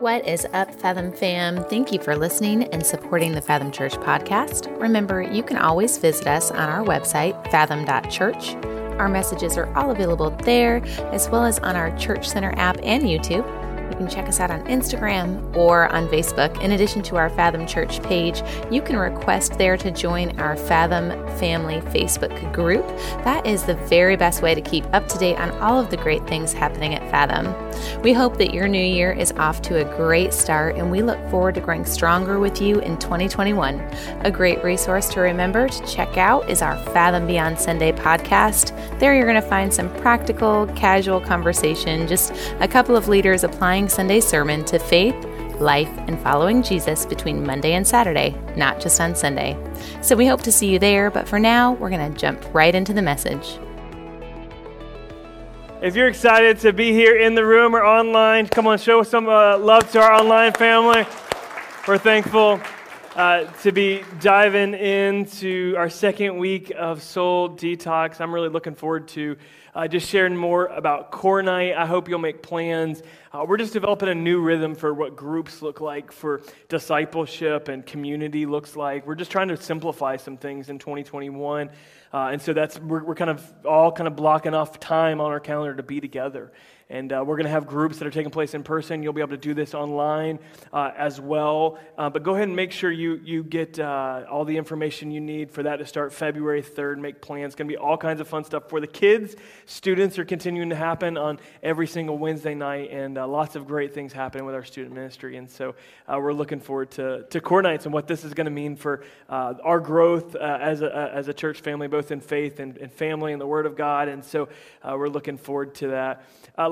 What is up, Fathom fam? Thank you for listening and supporting the Fathom Church podcast. Remember, you can always visit us on our website, fathom.church. Our messages are all available there, as well as on our Church Center app and YouTube. Can check us out on Instagram or on Facebook. In addition to our Fathom Church page, you can request there to join our Fathom Family Facebook group. That is the very best way to keep up to date on all of the great things happening at Fathom. We hope that your new year is off to a great start, and we look forward to growing stronger with you in 2021. A great resource to remember to check out is our Fathom Beyond Sunday podcast. There, you're going to find some practical, casual conversation, just a couple of leaders applying Sunday sermon to faith life, and following Jesus between Monday and Saturday, not just on Sunday. So we hope to see you there, but for now, we're going to jump right into the message. If you're excited to be here in the room or online, come on, show some uh, love to our online family. We're thankful uh, to be diving into our second week of Soul Detox. I'm really looking forward to uh, just sharing more about Core Night. I hope you'll make plans. Uh, we're just developing a new rhythm for what groups look like, for discipleship and community looks like. We're just trying to simplify some things in 2021. Uh, and so that's we're, we're kind of all kind of blocking off time on our calendar to be together. And uh, we're going to have groups that are taking place in person. You'll be able to do this online uh, as well. Uh, but go ahead and make sure you, you get uh, all the information you need for that to start February 3rd. Make plans. It's going to be all kinds of fun stuff for the kids. Students are continuing to happen on every single Wednesday night, and uh, lots of great things happening with our student ministry. And so uh, we're looking forward to, to core nights and what this is going to mean for our growth as, a, as a church family, both in faith and, and family and the Word of God. And so we're looking forward to that.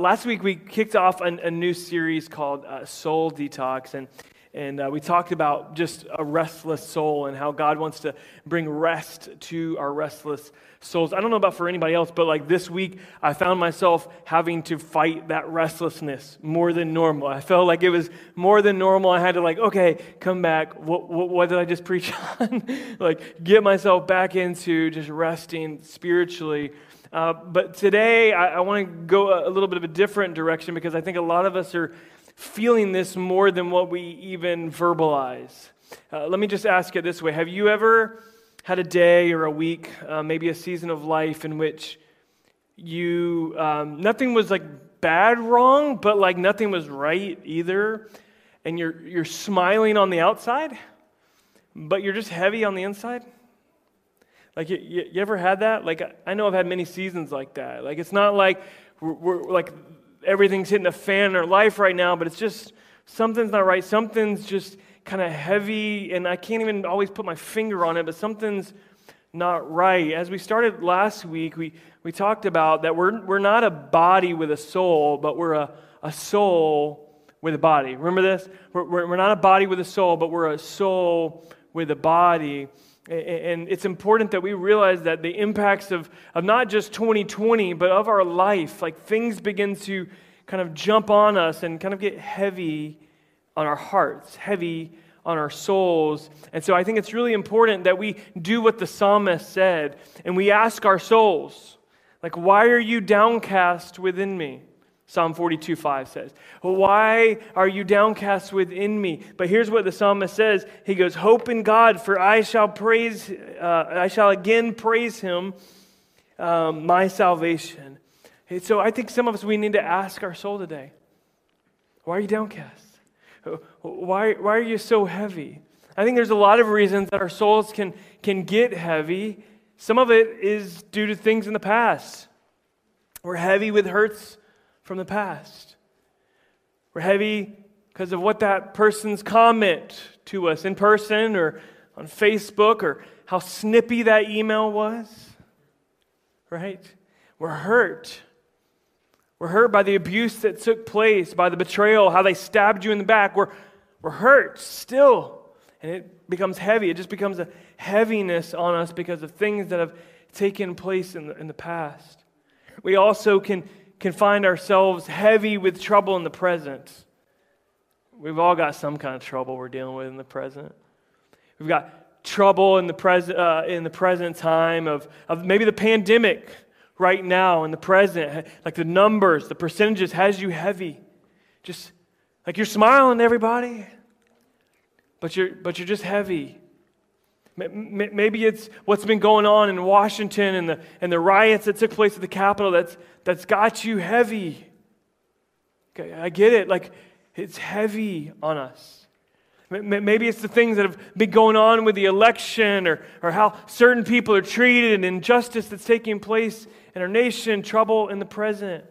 Last week, we kicked off a, a new series called uh, Soul Detox, and, and uh, we talked about just a restless soul and how God wants to bring rest to our restless souls. I don't know about for anybody else, but like this week, I found myself having to fight that restlessness more than normal. I felt like it was more than normal. I had to, like, okay, come back. What, what, what did I just preach on? like, get myself back into just resting spiritually uh, but today, I, I want to go a, little bit of a different direction because I think a lot of us are feeling this more than what we even verbalize. Uh, let me just ask it this way Have you ever had a day or a week, uh, maybe a season of life in which you, um, nothing was like bad wrong, but like nothing was right either, and you're, you're smiling on the outside, but you're just heavy on the inside? Like, you, you, ever had that? Like, I know I've had many seasons like that. Like, it's not like we're, we're like everything's hitting a fan in our life right now, but it's just something's not right. Something's just kind of heavy, and I can't even always put my finger on it, but something's not right. As we started last week, we, we talked about that we're, we're not a body with a soul, but we're a, a soul with a body. Remember this? We're, we're, we're not a body with a soul, but we're a soul with a body. And it's important that we realize that the impacts of, of not just 2020, but of our life, like things begin to kind of jump on us and kind of get heavy on our hearts, heavy on our souls. And so I think it's really important that we do what the psalmist said and we ask our souls, like, why are you downcast within me? Psalm 42 5 says, Why are you downcast within me? But here's what the psalmist says He goes, Hope in God, for I shall praise, uh, I shall again praise him, um, my salvation. so I think some of us, we need to ask our soul today, Why are you downcast? Why, why are you so heavy? I think there's a lot of reasons that our souls can, can get heavy. Some of it is due to things in the past. We're heavy with hurts from the past. We're heavy because of what that person's comment to us in person or on Facebook or how snippy that email was. Right? We're hurt. We're hurt by the abuse that took place, by the betrayal, how they stabbed you in the back. We're, we're hurt still. And it becomes heavy. It just becomes a heaviness on us because of things that have taken place in the, in the past. We also can can find ourselves heavy with trouble in the present. We've all got some kind of trouble we're dealing with in the present. We've got trouble in the, pres- uh, in the present time of, of maybe the pandemic right now in the present. Like the numbers, the percentages has you heavy. Just Like you're smiling, everybody, but you're, but you're just heavy. Maybe it's what's been going on in Washington and the, and the riots that took place at the Capitol that's, that's got you heavy. Okay, I get it. Like, it's heavy on us. Maybe it's the things that have been going on with the election or, or how certain people are treated and injustice that's taking place in our nation, trouble in the present.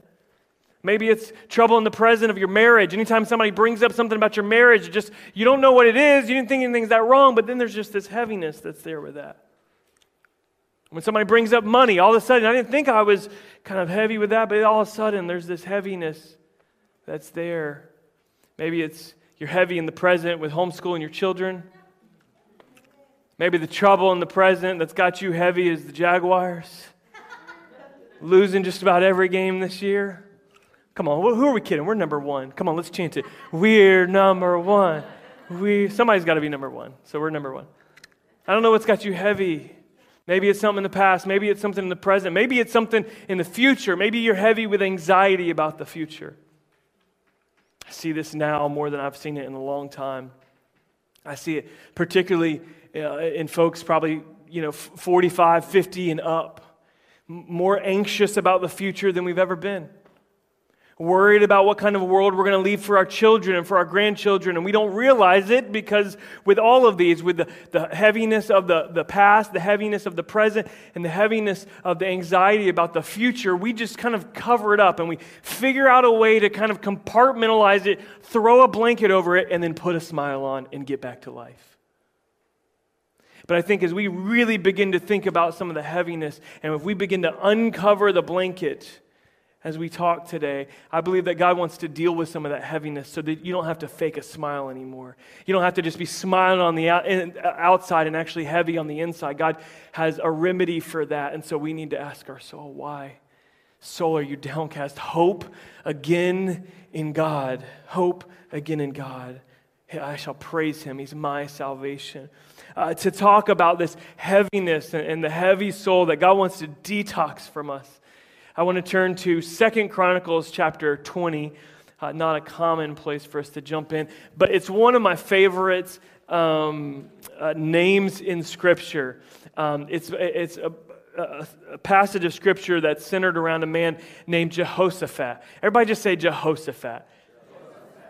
Maybe it's trouble in the present of your marriage. Anytime somebody brings up something about your marriage, just you don't know what it is, you didn't think anything's that wrong, but then there's just this heaviness that's there with that. When somebody brings up money, all of a sudden, I didn't think I was kind of heavy with that, but all of a sudden there's this heaviness that's there. Maybe it's you're heavy in the present with homeschooling your children. Maybe the trouble in the present that's got you heavy is the Jaguars. Losing just about every game this year. Come on, who are we kidding? We're number one. Come on, let's chant it. We're number one. We somebody's got to be number one, so we're number one. I don't know what's got you heavy. Maybe it's something in the past. Maybe it's something in the present. Maybe it's something in the future. Maybe you're heavy with anxiety about the future. I see this now more than I've seen it in a long time. I see it particularly uh, in folks probably, you know, 45, 50 and up, more anxious about the future than we've ever been worried about what kind of world we're going to leave for our children and for our grandchildren. And we don't realize it because with all of these, with the, the heaviness of the, the past, the heaviness of the present, and the heaviness of the anxiety about the future, we just kind of cover it up and we figure out a way to kind of compartmentalize it, throw a blanket over it, and then put a smile on and get back to life. But I think as we really begin to think about some of the heaviness, and if we begin to uncover the blanket, as we talk today, I believe that God wants to deal with some of that heaviness so that you don't have to fake a smile anymore. You don't have to just be smiling on the outside and actually heavy on the inside. God has a remedy for that. And so we need to ask our soul, why? Soul, are you downcast? Hope again in God. Hope again in God. I shall praise him. He's my salvation. Uh, to talk about this heaviness and, and the heavy soul that God wants to detox from us. I want to turn to Second Chronicles chapter 20. Uh, not a common place for us to jump in, but it's one of my favorite um, uh, names in Scripture. Um, it's it's a, a, a, passage of Scripture that's centered around a man named Jehoshaphat. Everybody just say Jehoshaphat.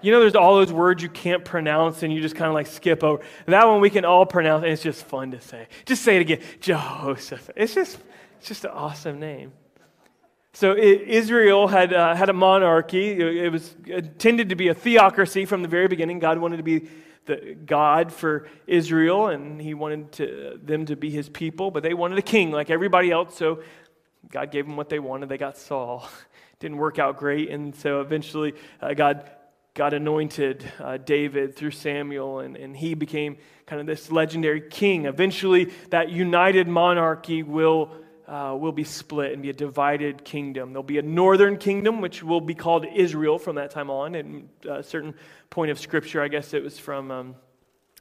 You know, there's all those words you can't pronounce and you just kind of like skip over. That one we can all pronounce, and it's just fun to say. Just say it again Jehoshaphat. It's just, it's just an awesome name. So Israel had, uh, had a monarchy. It was intended to be a theocracy from the very beginning. God wanted to be the God for Israel, and He wanted to, them to be His people, but they wanted a king like everybody else. So God gave them what they wanted. They got Saul. Didn't work out great, and so eventually uh, God God anointed uh, David through Samuel, and, and he became kind of this legendary king. Eventually, that united monarchy will uh, will be split and be a divided kingdom. There'll be a northern kingdom, which will be called Israel from that time on. At a certain point of scripture, I guess it was from um,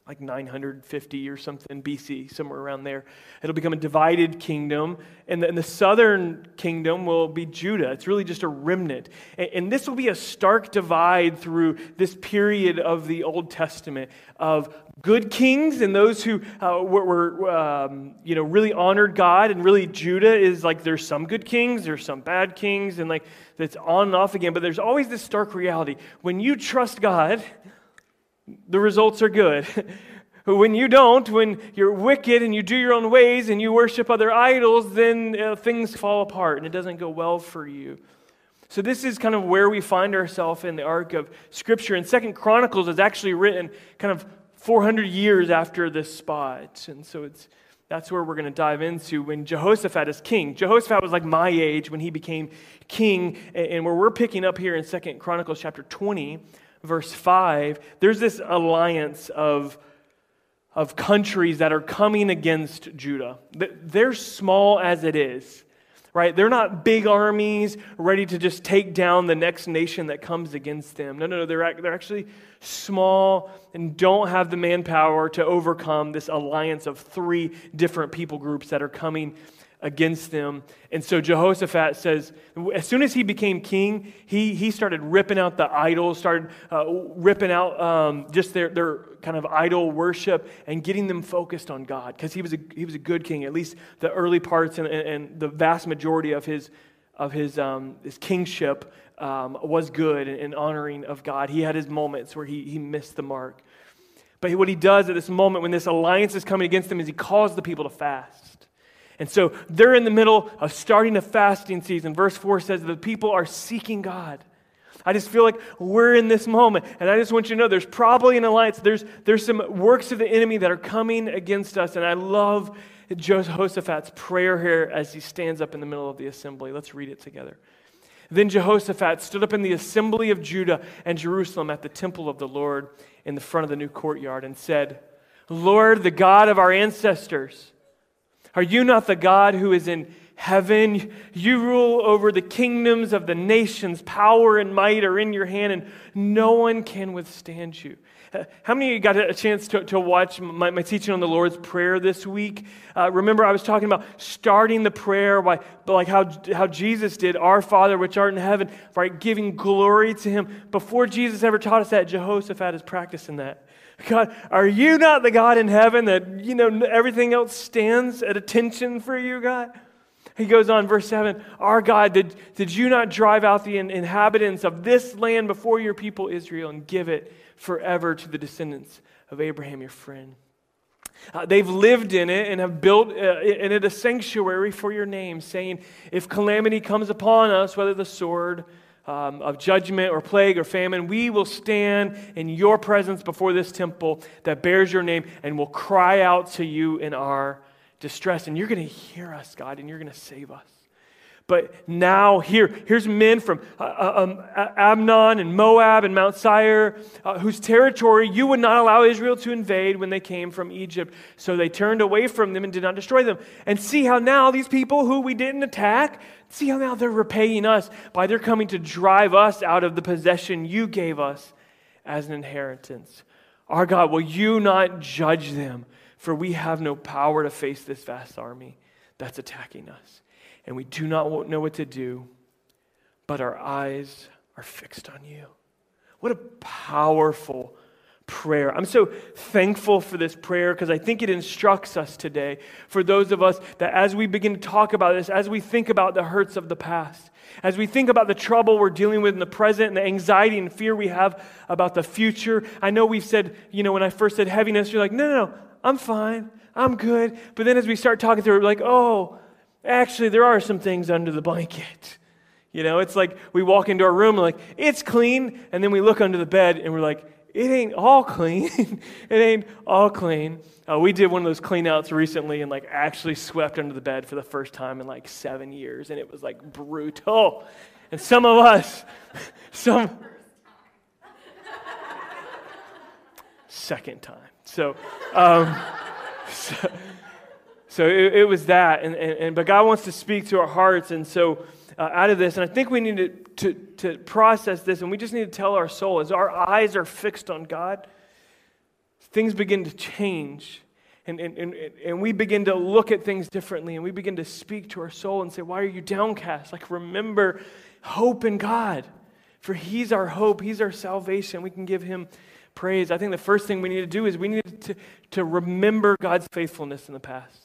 like 950 or something BC, somewhere around there. It'll become a divided kingdom. And the, and the southern kingdom will be Judah. It's really just a remnant. And, and, this will be a stark divide through this period of the Old Testament of good kings and those who uh, were, were um, you know, really honored God. And really, Judah is like there's some good kings, there's some bad kings, and like that's on and off again. But there's always this stark reality. When you trust God, the results are good. when you don't, when you're wicked and you do your own ways and you worship other idols, then uh, things fall apart and it doesn't go well for you. So this is kind of where we find ourselves in the arc of Scripture. And Second Chronicles is actually written kind of 400 years after this spot, and so it's that's where we're going to dive into when Jehoshaphat is king. Jehoshaphat was like my age when he became king, and where we're picking up here in Second Chronicles chapter 20 verse 5, there's this alliance of, of countries that are coming against Judah. They're small as it is, right? They're not big armies ready to just take down the next nation that comes against them. No, no, no. They're, they're actually small and don't have the manpower to overcome this alliance of three different people groups that are coming against them. And so Jehoshaphat says, as soon as he became king, he, he started ripping out the idols, started uh, ripping out um, just their, their kind of idol worship and getting them focused on God because he, was a, he was a good king, at least the early parts and, and, and the vast majority of his, of his, um, his kingship um, was good and honoring of God. He had his moments where he, he missed the mark. But what he does at this moment when this alliance is coming against him is he calls the people to fast. And so they're in the middle of starting a fasting season. Verse 4 says the people are seeking God. I just feel like we're in this moment. And I just want you to know there's probably an alliance. There's, there's some works of the enemy that are coming against us. And I love Jehoshaphat's prayer here as he stands up in the middle of the assembly. Let's read it together. Then Jehoshaphat stood up in the assembly of Judah and Jerusalem at the temple of the Lord in the front of the new courtyard and said, Lord, the God of our ancestors, are you not the God who is in heaven? You rule over the kingdoms of the nations. Power and might are in your hand, and no one can withstand you. How many of you got a chance to, to watch my, my teaching on the Lord's Prayer this week? Uh, remember, I was talking about starting the prayer by, like how, how Jesus did, Our Father which art in heaven, right? Giving glory to Him. Before Jesus ever taught us that, Jehoshaphat is practicing that. God, are you not the God in heaven that, you know, everything else stands at attention for you, God? He goes on, verse 7 Our God, did, did you not drive out the inhabitants of this land before your people Israel and give it forever to the descendants of Abraham, your friend? Uh, they've lived in it and have built uh, in it a sanctuary for your name, saying, If calamity comes upon us, whether the sword, um, of judgment or plague or famine, we will stand in your presence before this temple that bears your name and will cry out to you in our distress. And you're going to hear us, God, and you're going to save us. But now, here, here's men from uh, uh um, Ammon and Moab and Mount Seir, uh, whose territory you would not allow Israel to invade when they came from Egypt. So they turned away from them and did not destroy them. And see how now these people who we didn't attack, see how now they're repaying us by their coming to drive us out of the possession you gave us as an inheritance. Our God, will you not judge them? For we have no power to face this vast army that's attacking us and we do not know what to do, but our eyes are fixed on you. What a powerful prayer. I'm so thankful for this prayer because I think it instructs us today, for those of us that as we begin to talk about this, as we think about the hurts of the past, as we think about the trouble we're dealing with in the present and the anxiety and fear we have about the future. I know we've said, you know, when I first said heaviness, you're like, no, no, no, I'm fine. I'm good. But then as we start talking through it, we're like, oh, actually, there are some things under the blanket. You know, it's like we walk into our room and like, it's clean. And then we look under the bed and we're like, it ain't all clean. it ain't all clean. Uh, we did one of those clean outs recently and like actually swept under the bed for the first time in like seven years. And it was like brutal. And some of us, some. second time. So, um, so so it, it was that. And, and, and, but God wants to speak to our hearts. And so uh, out of this, and I think we need to, to, to process this, and we just need to tell our soul as our eyes are fixed on God, things begin to change. And, and, and, and we begin to look at things differently, and we begin to speak to our soul and say, Why are you downcast? Like, remember hope in God, for He's our hope, He's our salvation. We can give Him praise. I think the first thing we need to do is we need to, to remember God's faithfulness in the past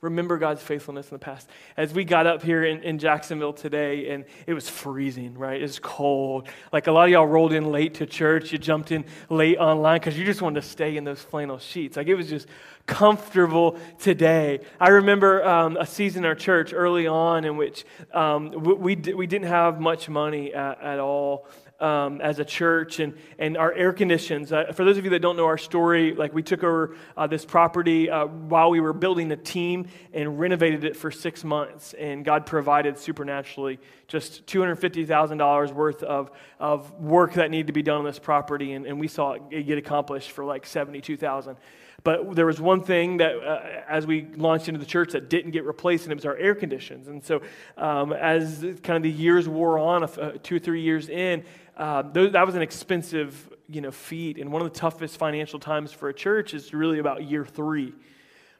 remember God's faithfulness in the past. As we got up here in, in Jacksonville today, and it was freezing, right? It was cold. Like a lot of y'all rolled in late to church. You jumped in late online because you just wanted to stay in those flannel sheets. Like it was just comfortable today. I remember um, a season in our church early on in which um, we, we, we, didn't have much money at, at all um, as a church and, and our air conditions. Uh, for those of you that don't know our story, like we took over uh, this property uh, while we were building a team and renovated it for six months. And God provided supernaturally just $250,000 worth of, of work that needed to be done on this property. And, and we saw it get accomplished for like 72000 but there was one thing that, uh, as we launched into the church, that didn't get replaced, and it was our air conditions. And so, um, as kind of the years wore on, uh, two or three years in, uh, that was an expensive, you know, feat. And one of the toughest financial times for a church is really about year three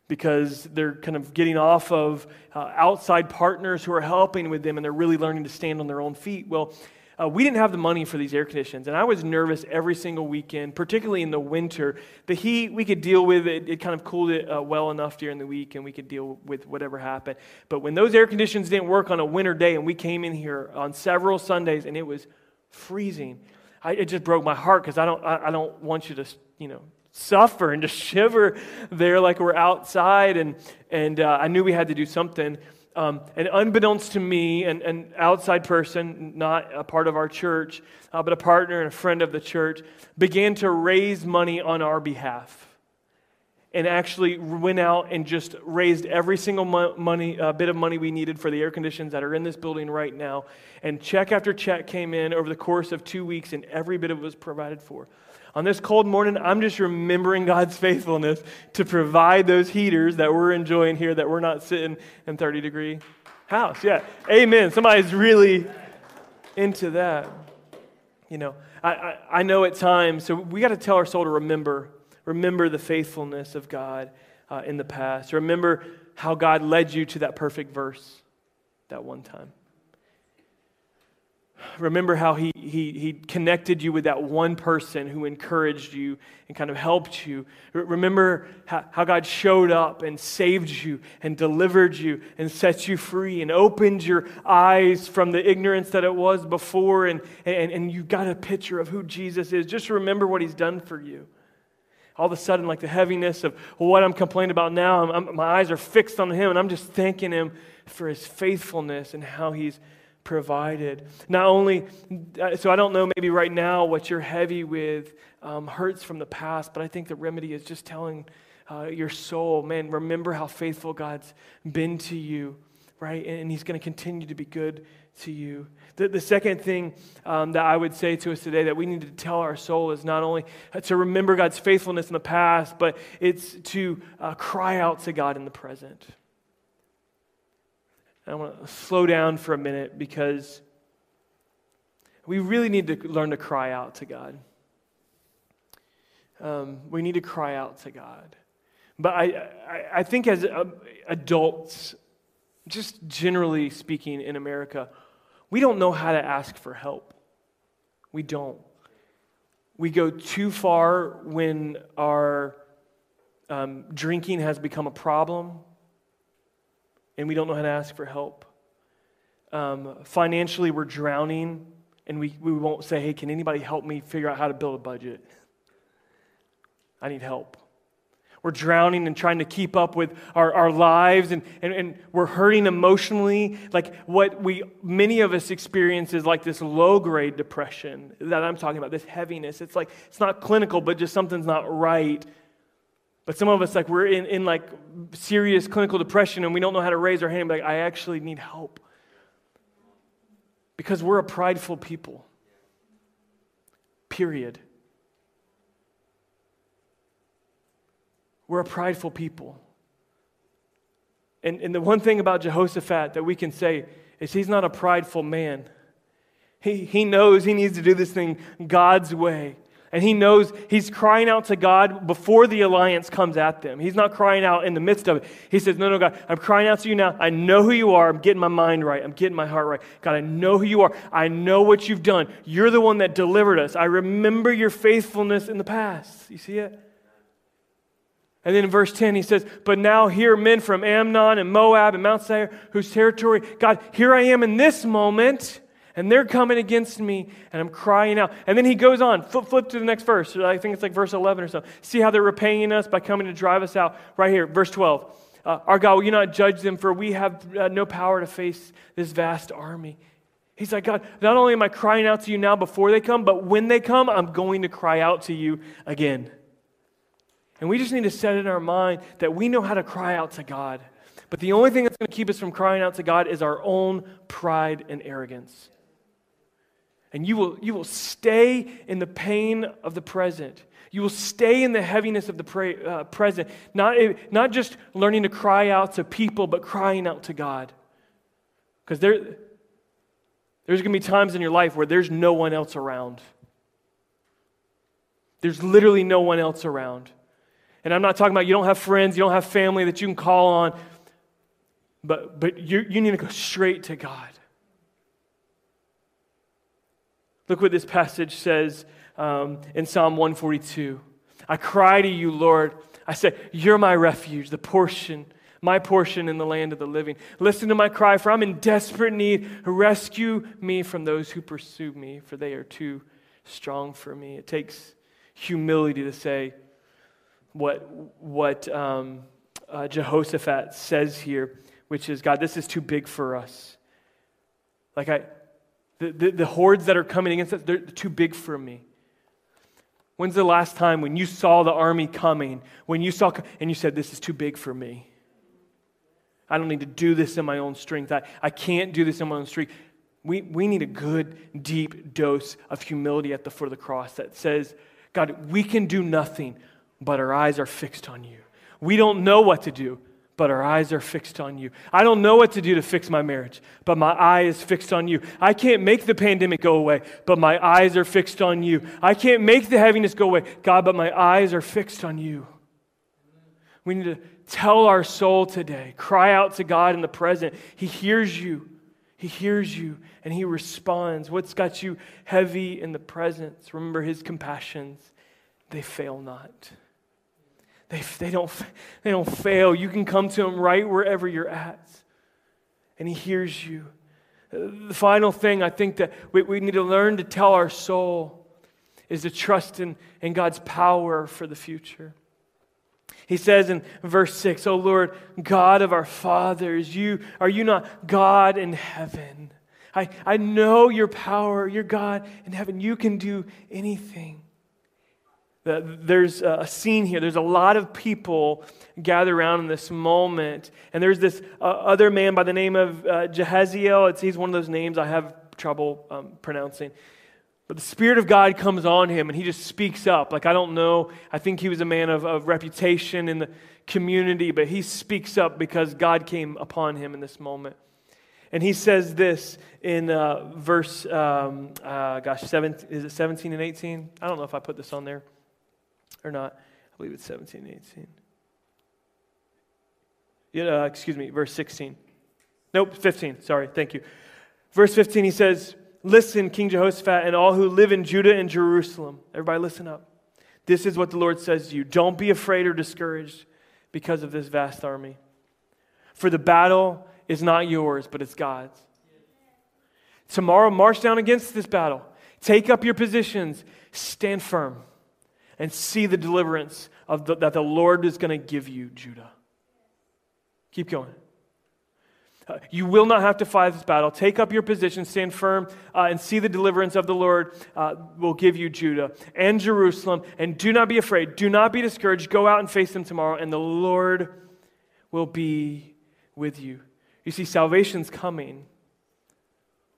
because they're kind of getting off of uh, outside partners who are helping with them and they're really learning to stand on their own feet. Well, uh, we didn't have the money for these air conditions, and I was nervous every single weekend, particularly in the winter. The heat, we could deal with it. It kind of cooled it uh, well enough during the week, and we could deal with whatever happened. But when those air conditions didn't work on a winter day, and we came in here on several Sundays, and it was freezing, I, it just broke my heart because I don't, I, I don't want you to, you know, suffer and just shiver there like we're outside. And, and uh, I knew we had to do something. Um, and unbeknownst to me, an, an outside person, not a part of our church, uh, but a partner and a friend of the church, began to raise money on our behalf. And actually went out and just raised every single money, uh, bit of money we needed for the air conditions that are in this building right now. And check after check came in over the course of two weeks, and every bit of it was provided for. On this cold morning, I'm just remembering God's faithfulness to provide those heaters that we're enjoying here, that we're not sitting in 30 degree house. Yeah. Amen. Somebody's really into that. You know, I, I, I know at times, so we got to tell our soul to remember, remember the faithfulness of God uh, in the past. Remember how God led you to that perfect verse that one time. Remember how he, he, he connected you with that one person who encouraged you and kind of helped you. Remember how, how God showed up and saved you and delivered you and set you free and opened your eyes from the ignorance that it was before. And, and, and you got a picture of who Jesus is. Just remember what he's done for you. All of a sudden, like the heaviness of what I'm complaining about now, I'm, I'm, my eyes are fixed on him and I'm just thanking him for his faithfulness and how he's provided. Not only, uh, so I don't know maybe right now what you're heavy with um, hurts from the past, but I think the remedy is just telling uh, your soul, man, remember how faithful God's been to you, right? And He's going to continue to be good to you. The, the second thing um, that I would say to us today that we need to tell our soul is not only to remember God's faithfulness in the past, but it's to uh, cry out to God in the present. I want to slow down for a minute because we really need to learn to cry out to God. Um, we need to cry out to God. But I, I, I think as uh, adults, just generally speaking in America, we don't know how to ask for help. We don't. We go too far when our um, drinking has become a problem and we don't know how to ask for help. Um, financially, we're drowning, and we, we won't say, hey, can anybody help me figure out how to build a budget? I need help. We're drowning and trying to keep up with our, our lives, and, and, and we're hurting emotionally. Like what we, many of us experience is like this low grade depression that I'm talking about, this heaviness. It's like, it's not clinical, but just something's not right. But some of us, like, we're in, in like serious clinical depression and we don't know how to raise our hand like, I actually need help. Because we're a prideful people. Period. We're a prideful people. And, and the one thing about Jehoshaphat that we can say is he's not a prideful man. He, he knows he needs to do this thing God's way. And he knows he's crying out to God before the alliance comes at them. He's not crying out in the midst of it. He says, No, no, God, I'm crying out to you now. I know who you are. I'm getting my mind right. I'm getting my heart right. God, I know who you are. I know what you've done. You're the one that delivered us. I remember your faithfulness in the past. You see it? And then in verse 10, he says, But now here men from Ammon and Moab and Mount Seir, whose territory, God, here I am in this moment and they're coming against me, and I'm crying out. And then he goes on, flip, flip to the next verse. I think it's like verse 11 or so. See how they're repaying us by coming to drive us out. Right here, verse 12. Uh, Our God, will you not judge them, for we have uh, no power to face this vast army. He's like, God, not only am I crying out to you now before they come, but when they come, I'm going to cry out to you again. And we just need to set in our mind that we know how to cry out to God. But the only thing that's going to keep us from crying out to God is our own pride and arrogance. And you will, you will stay in the pain of the present. You will stay in the heaviness of the uh, present, not, not just learning to cry out to people, but crying out to God. Because there, there's going to be times in your life where there's no one else around. There's literally no one else around. And I'm not talking about you don't have friends, you don't have family that you can call on, but, but you, you need to go straight to God. Look what this passage says um, in Psalm 142. I cry to you, Lord. I say, You're my refuge, the portion, my portion in the land of the living. Listen to my cry, for I'm in desperate need. Rescue me from those who pursue me, for they are too strong for me. It takes humility to say what, what um, uh, Jehoshaphat says here, which is, God, this is too big for us. Like, I, the, the, the hordes that are coming against us, they're too big for me. When's the last time when you saw the army coming, when you saw, and you said, This is too big for me? I don't need to do this in my own strength. I, I can't do this in my own strength. We, we need a good, deep dose of humility at the foot of the cross that says, God, we can do nothing, but our eyes are fixed on you. We don't know what to do, but our eyes are fixed on you. I don't know what to do to fix my marriage, but my eye is fixed on you. I can't make the pandemic go away, but my eyes are fixed on you. I can't make the heaviness go away, God, but my eyes are fixed on you. We need to tell our soul today, cry out to God in the present. He hears you. He hears you and he responds. What's got you heavy in the presence? Remember his compassions, they fail not. They, they, don't, they don't fail. You can come to Him right wherever you're at, and He hears you. The final thing I think that we, we need to learn to tell our soul is to trust in, in God's power for the future. He says in verse 6, O Lord, God of our fathers, you are you not God in heaven? I, I know your power, your God in heaven. You can do anything there's a scene here. There's a lot of people gathered around in this moment. And there's this uh, other man by the name of uh, Jehaziel. It's, he's one of those names I have trouble um, pronouncing. But the Spirit of God comes on him and he just speaks up. Like, I don't know. I think he was a man of, of reputation in the community, but he speaks up because God came upon him in this moment. And he says this in uh, verse, um, uh, gosh, seven, is it 17 and 18? I don't know if I put this on there or not. I believe it's 17 18. Yeah, excuse me, verse 16. Nope, 15. Sorry, thank you. Verse 15, he says, Listen, King Jehoshaphat, and all who live in Judah and Jerusalem. Everybody, listen up. This is what the Lord says to you Don't be afraid or discouraged because of this vast army. For the battle is not yours, but it's God's. Tomorrow, march down against this battle. Take up your positions. Stand firm and see the deliverance of the, that the Lord is going to give you, Judah. Keep going. Uh, you will not have to fight this battle. Take up your position, stand firm, uh, and see the deliverance of the Lord uh, will give you Judah and Jerusalem. And do not be afraid. Do not be discouraged. Go out and face them tomorrow, and the Lord will be with you. You see, salvation's coming.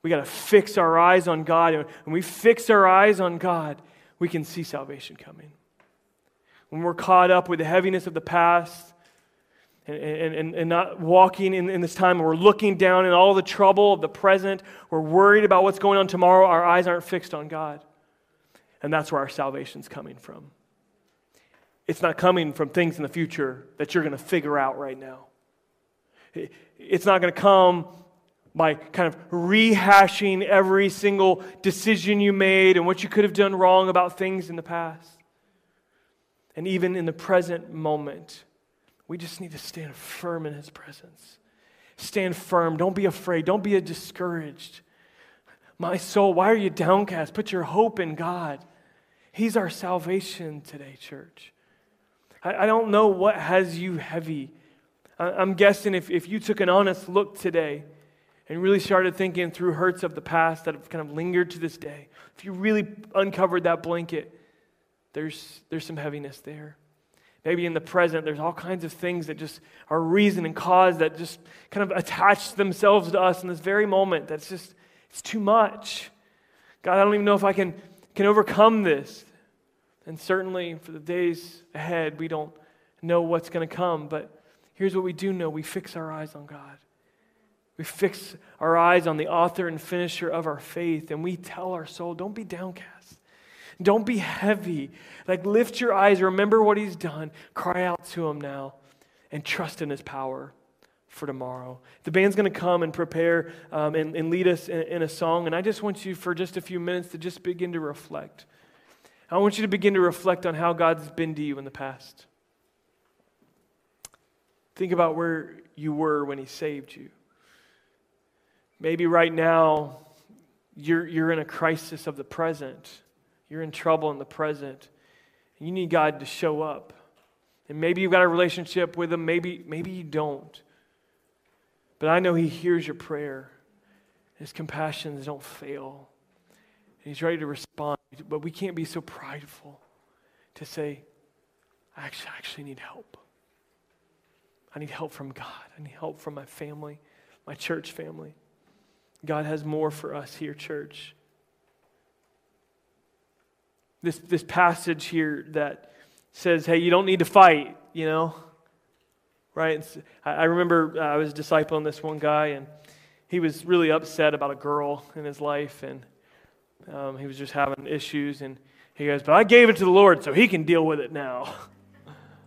We got to fix our eyes on God. And when we fix our eyes on God, we can see salvation coming. When we're caught up with the heaviness of the past and, and, and not walking in, in this time, and we're looking down in all the trouble of the present, we're worried about what's going on tomorrow, our eyes aren't fixed on God. And that's where our salvation's coming from. It's not coming from things in the future that you're going to figure out right now. It's not going to come by kind of rehashing every single decision you made and what you could have done wrong about things in the past. And even in the present moment, we just need to stand firm in His presence. Stand firm. Don't be afraid. Don't be discouraged. My soul, why are you downcast? Put your hope in God. He's our salvation today, church. I, I don't know what has you heavy. I, I'm guessing if, if you took an honest look today, and really started thinking through hurts of the past that have kind of lingered to this day, if you really uncovered that blanket, there's, there's some heaviness there. Maybe in the present, there's all kinds of things that just are reason and cause that just kind of attach themselves to us in this very moment. That's just, it's too much. God, I don't even know if I can, can overcome this. And certainly for the days ahead, we don't know what's going to come. But here's what we do know we fix our eyes on God. We fix our eyes on the author and finisher of our faith, and we tell our soul, don't be downcast. Don't be heavy. Like, lift your eyes, remember what He's done, cry out to Him now, and trust in His power for tomorrow. The band's going to come and prepare um, and, and, lead us in, in a song. And I just want you, for just a few minutes, to just begin to reflect. I want you to begin to reflect on how God's been to you in the past. Think about where you were when He saved you. Maybe right now, you're, you're in a crisis of the present. You're in trouble in the present. You need God to show up. And maybe you've got a relationship with Him, maybe, maybe you don't. But I know He hears your prayer. His compassions don't fail. And He's ready to respond. But we can't be so prideful to say, I actually, I actually need help. I need help from God. I need help from my family, my church family. God has more for us here, church. This, this passage here that says, hey, you don't need to fight, you know? Right? I remember uh, I was discipling this one guy, and he was really upset about a girl in his life, and um, he was just having issues. And he goes, But I gave it to the Lord, so he can deal with it now.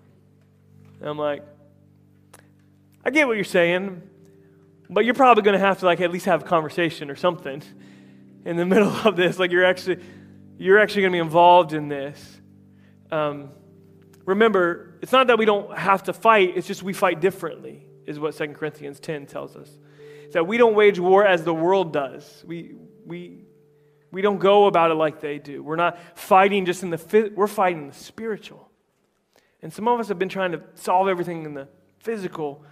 I'm like, I get what you're saying, but you're probably going to have to like at least have a conversation or something in the middle of this. Like you're actually you're actually going to be involved in this. Um, remember, it's not that we don't have to fight; it's just we fight differently. Is what 2 Corinthians 10 tells us. It's that we don't wage war as the world does. We we we don't go about it like they do. We're not fighting just in the we're fighting the spiritual. And some of us have been trying to solve everything in the physical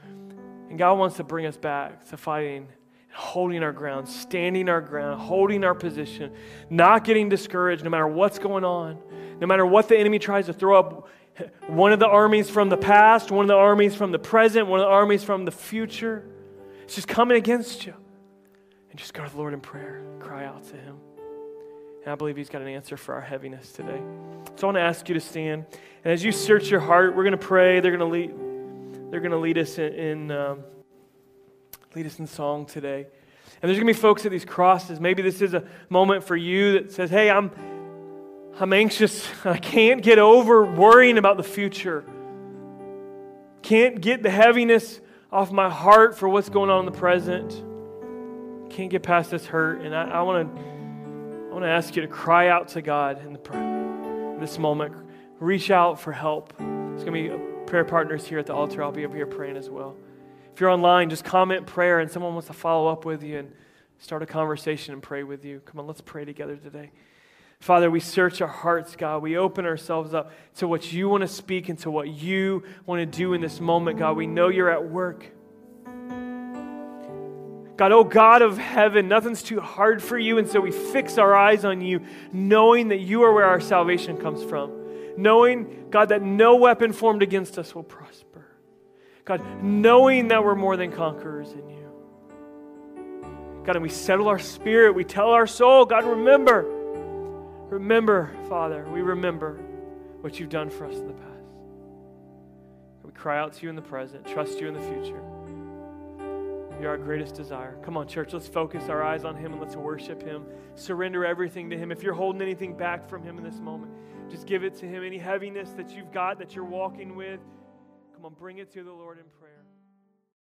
and God wants to bring us back to fighting, holding our ground, standing our ground, holding our position, not getting discouraged no matter what's going on, no matter what the enemy tries to throw up. One of the armies from the past, one of the armies from the present, one of the armies from the future. It's just coming against you. And just go to the Lord in prayer, cry out to Him. And I believe He's got an answer for our heaviness today. So I want to ask you to stand. And as you search your heart, we're going to pray. They're going to lead. They're going to lead us in, in um, lead us in song today. And there's going to be folks at these crosses. Maybe this is a moment for you that says, "Hey, I'm I'm anxious. I can't get over worrying about the future. Can't get the heaviness off my heart for what's going on in the present. Can't get past this hurt." And I want to I want to ask you to cry out to God in, the, this moment. Reach out for help. It's going to be prayer partners here at the altar, I'll be over here praying as well. If you're online, just comment prayer and someone wants to follow up with you and start a conversation and pray with you. Come on, let's pray together today. Father, we search our hearts, God. We open ourselves up to what you want to speak and to what you want to do in this moment, God. We know you're at work. God, oh God of heaven, nothing's too hard for you, and so we fix our eyes on you, knowing that you are where our salvation comes from knowing, God, that no weapon formed against us will prosper. God, knowing that we're more than conquerors in you. God, and we settle our spirit, we tell our soul, God, remember, remember, Father, we remember what you've done for us in the past. We cry out to you in the present, trust you in the future. You're our greatest desire. Come on, church, let's focus our eyes on Him and let's worship Him. Surrender everything to Him. If you're holding anything back from Him in this moment, just give it to Him. Any heaviness that you've got that you're walking with, come on, bring it to the Lord in prayer.